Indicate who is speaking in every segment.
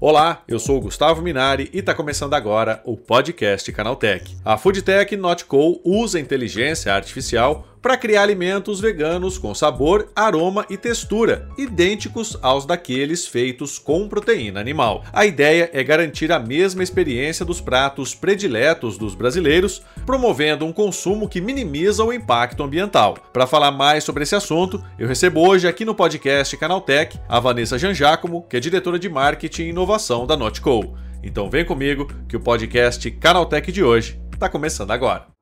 Speaker 1: Olá, eu sou o Gustavo Minari e está começando agora o podcast Canaltech. A Foodtech Notco usa inteligência artificial para criar alimentos veganos com sabor, aroma e textura idênticos aos daqueles feitos com proteína animal. A ideia é garantir a mesma experiência dos pratos prediletos dos brasileiros, promovendo um consumo que minimiza o impacto ambiental. Para falar mais sobre esse assunto, eu recebo hoje aqui no podcast Canaltech a Vanessa Janjacomo, que é diretora de marketing e inovação da Notco. Então vem comigo que o podcast Canaltech de hoje está começando agora.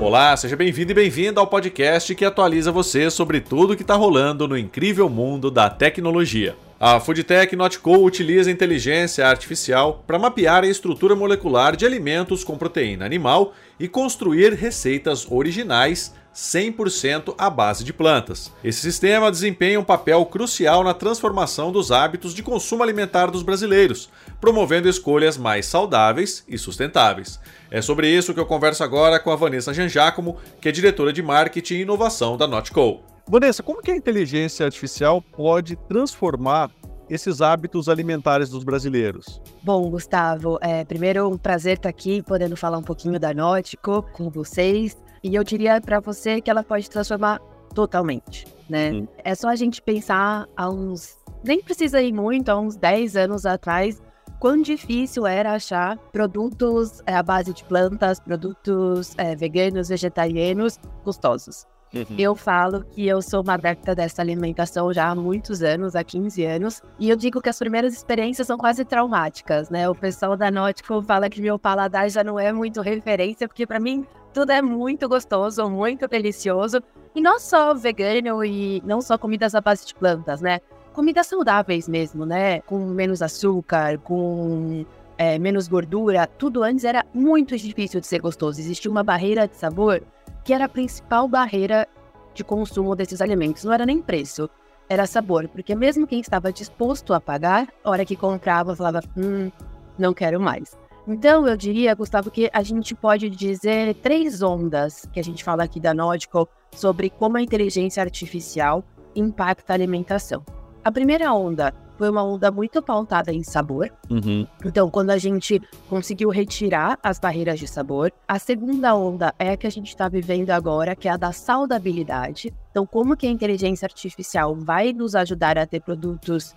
Speaker 1: Olá, seja bem-vindo e bem-vinda ao podcast que atualiza você sobre tudo que está rolando no incrível mundo da tecnologia. A Foodtech Notco utiliza inteligência artificial para mapear a estrutura molecular de alimentos com proteína animal e construir receitas originais 100% à base de plantas. Esse sistema desempenha um papel crucial na transformação dos hábitos de consumo alimentar dos brasileiros, promovendo escolhas mais saudáveis e sustentáveis. É sobre isso que eu converso agora com a Vanessa Janjacomo, que é diretora de marketing e inovação da Notco.
Speaker 2: Vanessa, como que a inteligência artificial pode transformar esses hábitos alimentares dos brasileiros?
Speaker 3: Bom, Gustavo, é, primeiro um prazer estar aqui podendo falar um pouquinho da Nótico com vocês. E eu diria para você que ela pode transformar totalmente, né? Hum. É só a gente pensar há uns. Nem precisa ir muito, há uns 10 anos atrás, quão difícil era achar produtos é, à base de plantas, produtos é, veganos, vegetarianos, gostosos. Uhum. Eu falo que eu sou uma adepta dessa alimentação já há muitos anos, há 15 anos, e eu digo que as primeiras experiências são quase traumáticas, né? O pessoal da Nótico fala que meu paladar já não é muito referência, porque para mim tudo é muito gostoso, muito delicioso, e não só vegano e não só comidas à base de plantas, né? Comidas saudáveis mesmo, né? Com menos açúcar, com é, menos gordura. Tudo antes era muito difícil de ser gostoso. Existia uma barreira de sabor que era a principal barreira de consumo desses alimentos. Não era nem preço, era sabor, porque mesmo quem estava disposto a pagar, a hora que comprava, falava, hum, não quero mais. Então, eu diria, Gustavo, que a gente pode dizer três ondas que a gente fala aqui da Naudical sobre como a inteligência artificial impacta a alimentação. A primeira onda foi uma onda muito pautada em sabor. Uhum. Então, quando a gente conseguiu retirar as barreiras de sabor. A segunda onda é a que a gente está vivendo agora, que é a da saudabilidade. Então, como que a inteligência artificial vai nos ajudar a ter produtos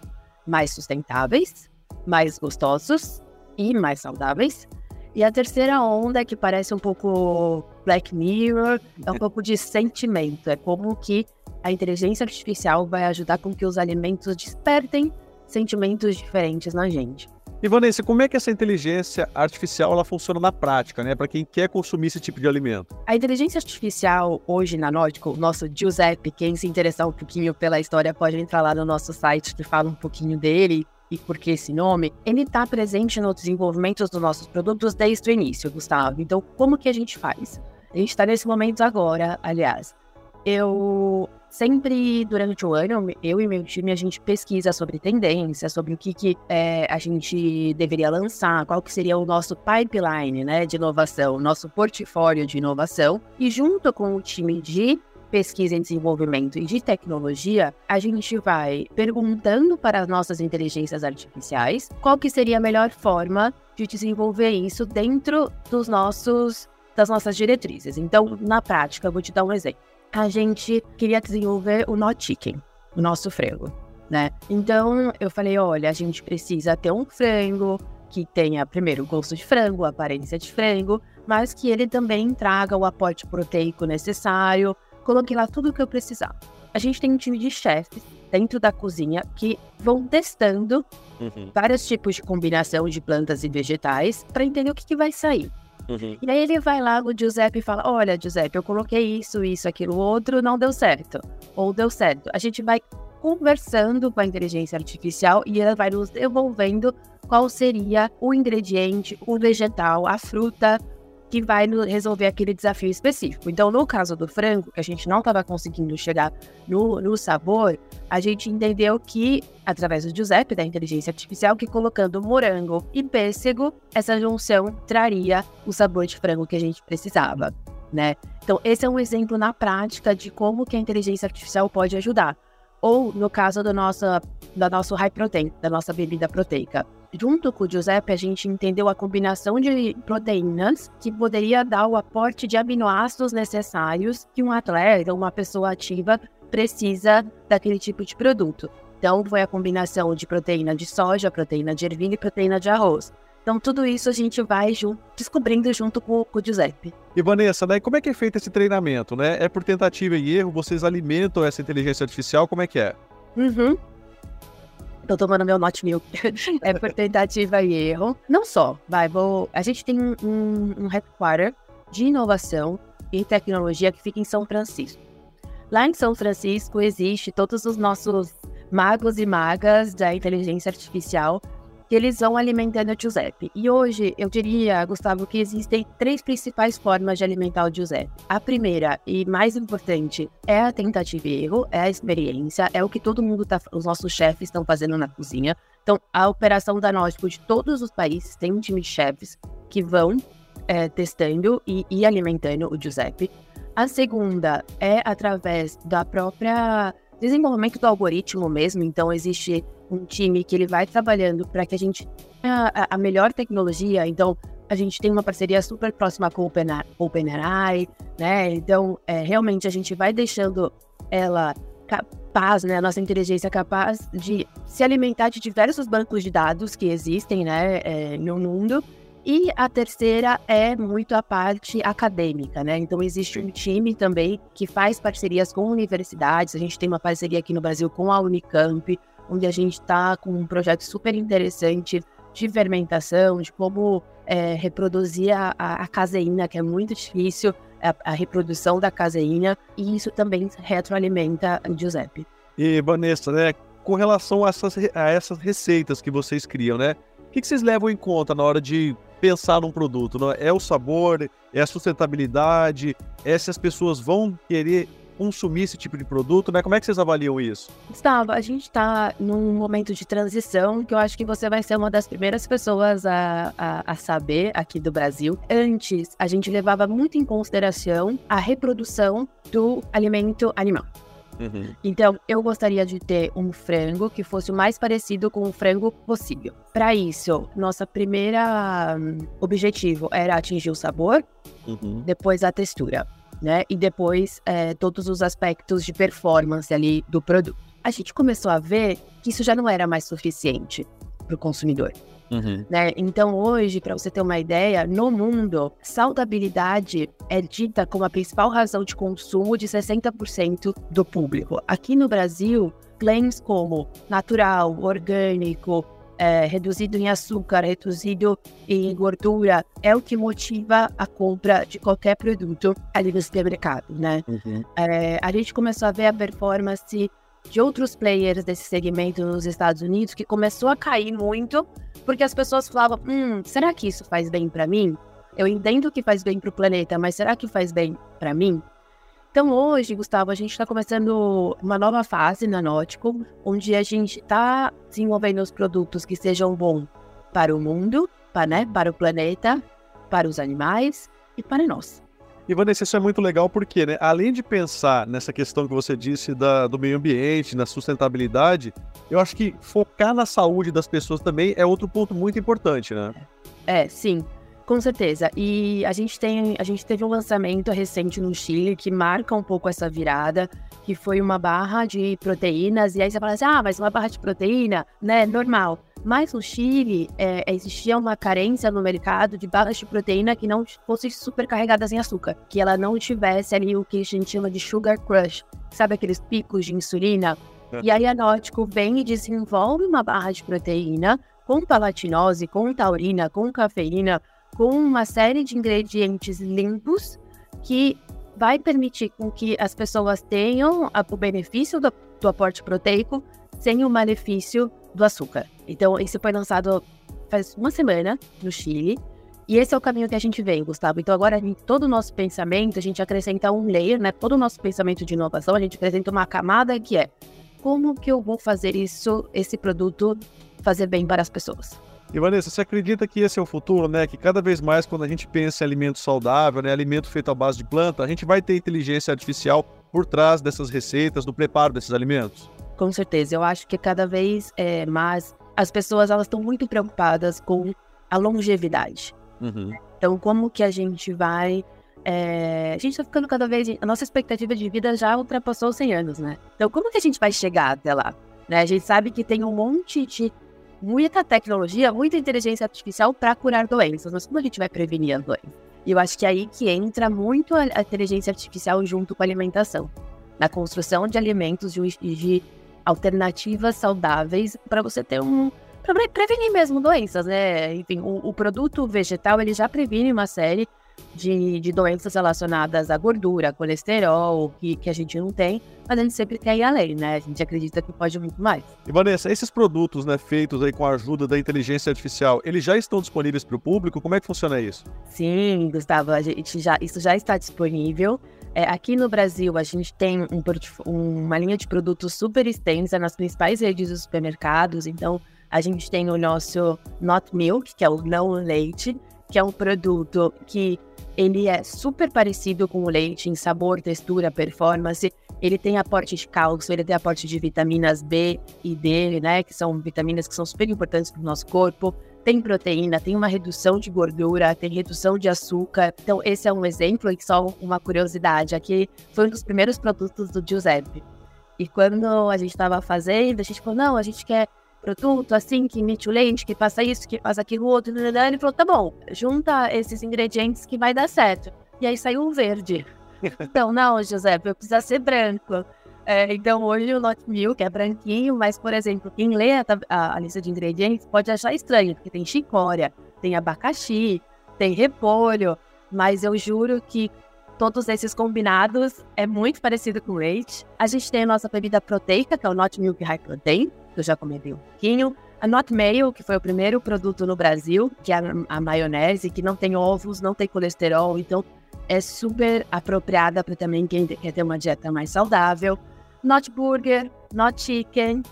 Speaker 3: mais sustentáveis, mais gostosos e mais saudáveis. E a terceira onda, que parece um pouco Black Mirror, é um pouco de sentimento. É como que a inteligência artificial vai ajudar com que os alimentos despertem sentimentos diferentes na gente.
Speaker 2: E Vanessa, como é que essa inteligência artificial ela funciona na prática, né, para quem quer consumir esse tipo de alimento?
Speaker 3: A inteligência artificial hoje na Nótico, o nosso Giuseppe, quem se interessar um pouquinho pela história pode entrar lá no nosso site que fala um pouquinho dele e por que esse nome, ele está presente no desenvolvimento dos nossos produtos desde o início, Gustavo. Então, como que a gente faz? A gente está nesse momento agora, aliás. Eu sempre, durante o ano, eu e meu time, a gente pesquisa sobre tendência, sobre o que, que é, a gente deveria lançar, qual que seria o nosso pipeline né, de inovação, nosso portfólio de inovação. E junto com o time de pesquisa em desenvolvimento e de tecnologia, a gente vai perguntando para as nossas inteligências artificiais qual que seria a melhor forma de desenvolver isso dentro dos nossos das nossas diretrizes. Então, na prática, eu vou te dar um exemplo a gente queria desenvolver o Not Chicken, o nosso frango, né? Então eu falei, olha, a gente precisa ter um frango que tenha primeiro o gosto de frango, aparência de frango, mas que ele também traga o aporte proteico necessário. Coloquei lá tudo o que eu precisava. A gente tem um time de chefes dentro da cozinha que vão testando uhum. vários tipos de combinação de plantas e vegetais para entender o que, que vai sair. Uhum. E aí ele vai lá no Giuseppe e fala: Olha, Giuseppe, eu coloquei isso, isso, aquilo, outro, não deu certo. Ou deu certo. A gente vai conversando com a inteligência artificial e ela vai nos devolvendo qual seria o ingrediente, o vegetal, a fruta que vai resolver aquele desafio específico. Então, no caso do frango, que a gente não estava conseguindo chegar no, no sabor, a gente entendeu que, através do Giuseppe, da inteligência artificial, que colocando morango e pêssego, essa junção traria o sabor de frango que a gente precisava. né? Então, esse é um exemplo na prática de como que a inteligência artificial pode ajudar. Ou, no caso do nosso, da nosso high protein, da nossa bebida proteica. Junto com o Giuseppe, a gente entendeu a combinação de proteínas que poderia dar o aporte de aminoácidos necessários que um atleta, uma pessoa ativa, precisa daquele tipo de produto. Então, foi a combinação de proteína de soja, proteína de ervilha e proteína de arroz. Então, tudo isso a gente vai junto, descobrindo junto com, com, o Giuseppe.
Speaker 2: E Vanessa, né, como é que é feito esse treinamento? Né? É por tentativa e erro? Vocês alimentam essa inteligência artificial? Como é que é?
Speaker 3: Uhum. Tô tomando meu Not Milk. é por tentativa e erro. Não só, vai, vou... A gente tem um, um headquarter de inovação e tecnologia que fica em São Francisco. Lá em São Francisco existe todos os nossos magos e magas da inteligência artificial que eles vão alimentando o Giuseppe. E hoje eu diria, Gustavo, que existem três principais formas de alimentar o Giuseppe. A primeira e mais importante é a tentativa e erro, é a experiência, é o que todo mundo tá, os nossos chefes estão fazendo na cozinha. Então, a operação da Nótico de todos os países tem um time de chefes que vão é, testando e, e alimentando o Giuseppe. A segunda é através da própria desenvolvimento do algoritmo mesmo. Então, existe um time que ele vai trabalhando para que a gente tenha a, a, melhor tecnologia. Então, a gente tem uma parceria super próxima com o OpenAI, né? Então, é, realmente a gente vai deixando ela capaz, né, a nossa inteligência capaz de se alimentar de diversos bancos de dados que existem, né, é, no mundo. E a terceira é muito a parte acadêmica, né? Então existe um time também que faz parcerias com universidades. A gente tem uma parceria aqui no Brasil com a Unicamp, onde a gente está com um projeto super interessante de fermentação, de como é, reproduzir a, a, caseína, que é muito difícil, a, a, reprodução da caseína, e isso também retroalimenta o Giuseppe.
Speaker 2: E, Vanessa, né, com relação a essas, a essas receitas que vocês criam, né, o que, que vocês levam em conta na hora de pensar num produto? Não é? é o sabor, é a sustentabilidade, é se as pessoas vão querer consumir esse tipo de produto, né? Como é que vocês avaliam isso?
Speaker 3: Gustavo, a gente está num momento de transição que eu acho que você vai ser uma das primeiras pessoas a, a, a saber aqui do Brasil. Antes, a gente levava muito em consideração a reprodução do alimento animal. Uhum. Então, eu gostaria de ter um frango que fosse o mais parecido com o frango possível. Para isso, nossa primeira um, objetivo era atingir o sabor, uhum. depois a textura né? E depois é, todos os aspectos de performance ali do produto. A gente começou a ver que isso já não era mais suficiente para o consumidor. Uhum. Né? Então, hoje, para você ter uma ideia, no mundo, saudabilidade é dita como a principal razão de consumo de 60% do público. Aqui no Brasil, claims como natural, orgânico, é, reduzido em açúcar, reduzido em gordura, é o que motiva a compra de qualquer produto ali no supermercado, né? Uhum. É, a gente começou a ver a performance de outros players desse segmento nos Estados Unidos que começou a cair muito porque as pessoas falavam: hum, será que isso faz bem para mim? Eu entendo que faz bem para o planeta, mas será que faz bem para mim? Então hoje, Gustavo, a gente está começando uma nova fase na Nótico, onde a gente está desenvolvendo os produtos que sejam bons para o mundo, para, né, para o planeta, para os animais e para nós.
Speaker 2: E Vanessa, isso é muito legal porque, né, além de pensar nessa questão que você disse da, do meio ambiente, na sustentabilidade, eu acho que focar na saúde das pessoas também é outro ponto muito importante, né?
Speaker 3: É, sim. Com certeza. E a gente tem, a gente teve um lançamento recente no Chile que marca um pouco essa virada, que foi uma barra de proteínas. E aí você fala assim, ah, mas uma barra de proteína, né, normal. Mas no Chile é, existia uma carência no mercado de barras de proteína que não fossem super carregadas em açúcar, que ela não tivesse ali o que a gente chama de sugar crush, sabe aqueles picos de insulina? E aí a Nótico vem e desenvolve uma barra de proteína com palatinose, com taurina, com cafeína, com uma série de ingredientes limpos que vai permitir com que as pessoas tenham o benefício do, do aporte proteico sem o malefício do açúcar. Então, isso foi lançado faz uma semana no Chile. E esse é o caminho que a gente vem, Gustavo. Então, agora, em todo o nosso pensamento, a gente acrescenta um layer, né? Todo o nosso pensamento de inovação, a gente acrescenta uma camada que é como que eu vou fazer isso, esse produto, fazer bem para as pessoas.
Speaker 2: E Vanessa, você acredita que esse é o futuro, né? Que cada vez mais quando a gente pensa em alimento saudável, né, alimento feito à base de planta, a gente vai ter inteligência artificial por trás dessas receitas, do preparo desses alimentos?
Speaker 3: Com certeza, eu acho que cada vez é, mais as pessoas elas estão muito preocupadas com a longevidade. Uhum. Então, como que a gente vai é, a gente está ficando cada vez. A nossa expectativa de vida já ultrapassou 100 anos, né? Então, como que a gente vai chegar até lá? Né? A gente sabe que tem um monte de. Muita tecnologia, muita inteligência artificial para curar doenças, mas como a gente vai prevenir as doenças? E eu acho que é aí que entra muito a, inteligência artificial junto com a alimentação na construção de alimentos de, de alternativas saudáveis para você ter um para prevenir mesmo doenças, né? Enfim, o, o, produto vegetal ele já previne uma série de, de doenças relacionadas à gordura, colesterol, que, que a gente não tem, mas a gente sempre quer ir além, né? A gente acredita que pode muito mais.
Speaker 2: E Vanessa, esses produtos, né, feitos aí com a ajuda da inteligência artificial, eles já estão disponíveis para o público? Como é que funciona isso?
Speaker 3: Sim, Gustavo, a gente já, isso já está disponível. É, aqui no Brasil, a gente tem um, uma linha de produtos super extensa nas principais redes de supermercados. Então, a gente tem o nosso Not Milk, que é o não leite, que é um produto que ele é super parecido com o leite em sabor, textura, performance. Ele tem aporte de cálcio, ele tem aporte de vitaminas B e D, né, que são vitaminas que são super importantes para o nosso corpo. Tem proteína, tem uma redução de gordura, tem redução de açúcar. Então, esse é um exemplo e só uma curiosidade. Aqui foi um dos primeiros produtos do Giuseppe. E quando a gente estava fazendo, a gente falou: não, a gente quer produto assim, que emite o leite, que faça isso, que faz aquilo outro. Ele falou: tá bom, junta esses ingredientes que vai dar certo. E aí saiu o verde. Então, não, José, eu preciso ser branco. É, então, hoje o Not Milk é branquinho, mas, por exemplo, quem lê a, a, a, lista de ingredientes pode achar estranho, porque tem chicória, tem abacaxi, tem repolho, mas eu juro que todos esses combinados é muito parecido com leite. A gente tem a nossa bebida proteica, que é o Not Milk High Protein, que eu já comentei um pouquinho. A Not Mayo, que foi o primeiro produto no Brasil, que é a, maionese, que não tem ovos, não tem colesterol, então é super apropriada para também quem quer ter uma dieta mais saudável. Not Burger, Not Chicken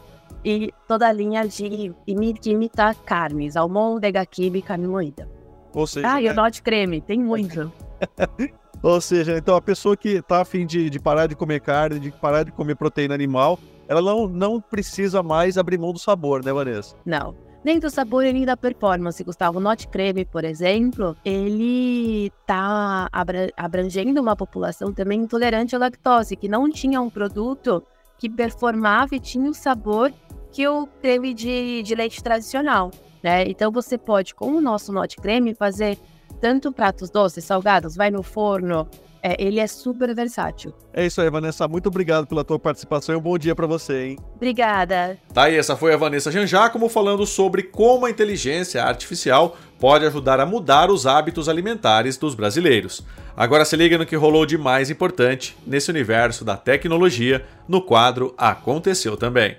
Speaker 3: e toda a linha de que imita carnes, almôndega, quibe, carne moída. Ou seja, ah, e o é Not Creme, tem muito.
Speaker 2: Ou seja, então a pessoa que está afim de, de parar de comer carne, de parar de comer proteína animal, ela não, não precisa mais abrir mão do sabor, né, Vanessa?
Speaker 3: Não. Nem do sabor e nem da performance, Gustavo. O Not Creme, por exemplo, ele tá abrangendo uma população também intolerante à lactose, que não tinha um produto que performava e tinha o sabor que o creme de, de leite tradicional, né? Então você pode, com o nosso Not Creme, fazer tanto pratos doces, salgados, vai no forno, é, ele é super versátil.
Speaker 2: É isso aí, Vanessa. Muito obrigado pela tua participação e um bom dia para você, hein?
Speaker 3: Obrigada.
Speaker 1: Tá aí, essa foi a Vanessa Janjacomo falando sobre como a inteligência artificial pode ajudar a mudar os hábitos alimentares dos brasileiros. Agora se liga no que rolou de mais importante nesse universo da tecnologia no quadro Aconteceu Também.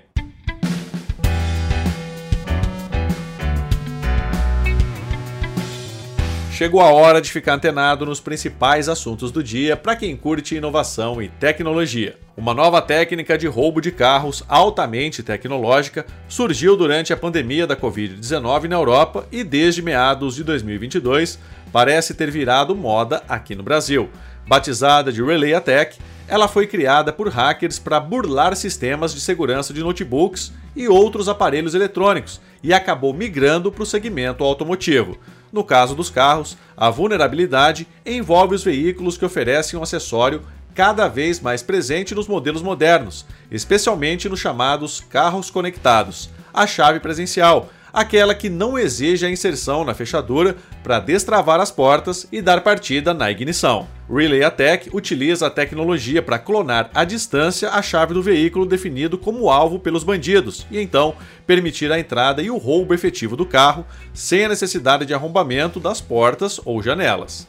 Speaker 1: Chegou a hora de ficar antenado nos principais assuntos do dia para quem curte inovação e tecnologia. Uma nova técnica de roubo de carros altamente tecnológica surgiu durante a pandemia da Covid-19 na Europa e desde meados de 2022 parece ter virado moda aqui no Brasil. Batizada de Relay Attack, ela foi criada por hackers para burlar sistemas de segurança de notebooks e outros aparelhos eletrônicos e acabou migrando para o segmento automotivo. No caso dos carros, a vulnerabilidade envolve os veículos que oferecem um acessório cada vez mais presente nos modelos modernos, especialmente nos chamados carros conectados, a chave presencial, aquela que não exige a inserção na fechadura para destravar as portas e dar partida na ignição. Relay Attack utiliza a tecnologia para clonar à distância a chave do veículo definido como alvo pelos bandidos e então permitir a entrada e o roubo efetivo do carro sem a necessidade de arrombamento das portas ou janelas.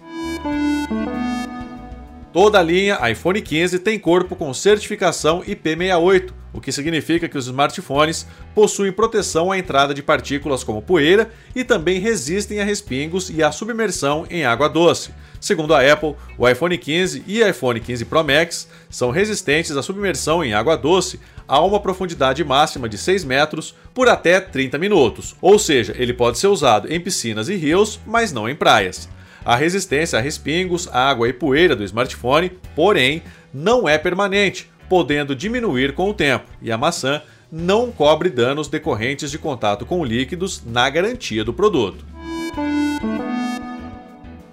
Speaker 1: Toda a linha iPhone 15 tem corpo com certificação IP68, o que significa que os smartphones possuem proteção à entrada de partículas como poeira e também resistem a respingos e à submersão em água doce. Segundo a Apple, o iPhone 15 e iPhone 15 Pro Max são resistentes à submersão em água doce a uma profundidade máxima de 6 metros por até 30 minutos, ou seja, ele pode ser usado em piscinas e rios, mas não em praias. A resistência a respingos, água e poeira do smartphone, porém, não é permanente, podendo diminuir com o tempo, e a maçã não cobre danos decorrentes de contato com líquidos na garantia do produto.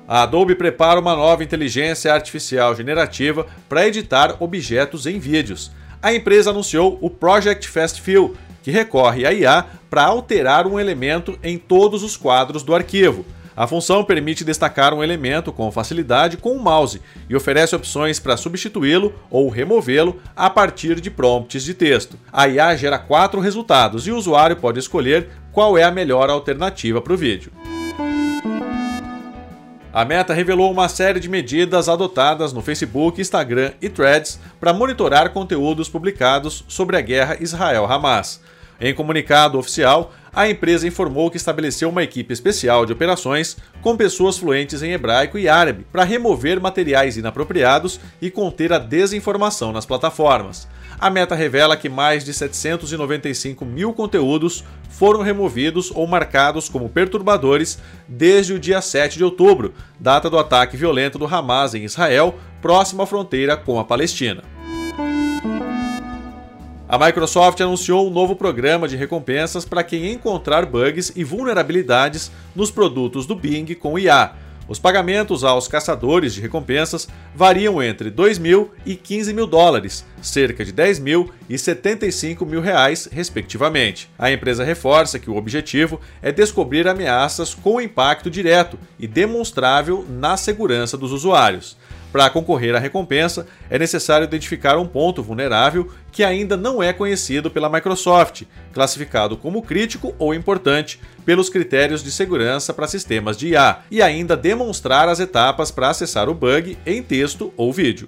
Speaker 1: A Adobe prepara uma nova inteligência artificial generativa para editar objetos em vídeos. A empresa anunciou o Project Fast Fill, que recorre à IA para alterar um elemento em todos os quadros do arquivo. A função permite destacar um elemento com facilidade com o mouse e oferece opções para substituí-lo ou removê-lo a partir de prompts de texto. A IA gera quatro resultados e o usuário pode escolher qual é a melhor alternativa para o vídeo. A Meta revelou uma série de medidas adotadas no Facebook, Instagram e Threads para monitorar conteúdos publicados sobre a guerra Israel-Hamas. Em comunicado oficial, a empresa informou que estabeleceu uma equipe especial de operações com pessoas fluentes em hebraico e árabe para remover materiais inapropriados e conter a desinformação nas plataformas. A meta revela que mais de 795 mil conteúdos foram removidos ou marcados como perturbadores desde o dia 7 de outubro, data do ataque violento do Hamas em Israel, próximo à fronteira com a Palestina. A Microsoft anunciou um novo programa de recompensas para quem encontrar bugs e vulnerabilidades nos produtos do Bing com IA. Os pagamentos aos caçadores de recompensas variam entre 2 mil e 15 mil dólares, cerca de 10 mil e 75 mil reais, respectivamente. A empresa reforça que o objetivo é descobrir ameaças com impacto direto e demonstrável na segurança dos usuários. Para concorrer à recompensa, é necessário identificar um ponto vulnerável que ainda não é conhecido pela Microsoft, classificado como crítico ou importante pelos critérios de segurança para sistemas de IA, e ainda demonstrar as etapas para acessar o bug em texto ou vídeo.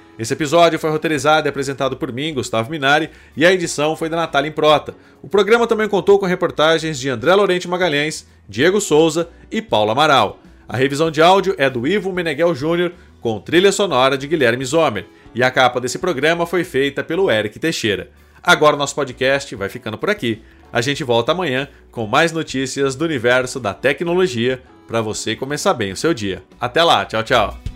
Speaker 1: Esse episódio foi roteirizado e apresentado por mim, Gustavo Minari, e a edição foi da Natália Improta. O programa também contou com reportagens de André Lorente Magalhães, Diego Souza e Paulo Amaral. A revisão de áudio é do Ivo Meneghel Júnior, com trilha sonora de Guilherme Zomer, e a capa desse programa foi feita pelo Eric Teixeira. Agora nosso podcast vai ficando por aqui. A gente volta amanhã com mais notícias do universo da tecnologia para você começar bem o seu dia. Até lá, tchau, tchau.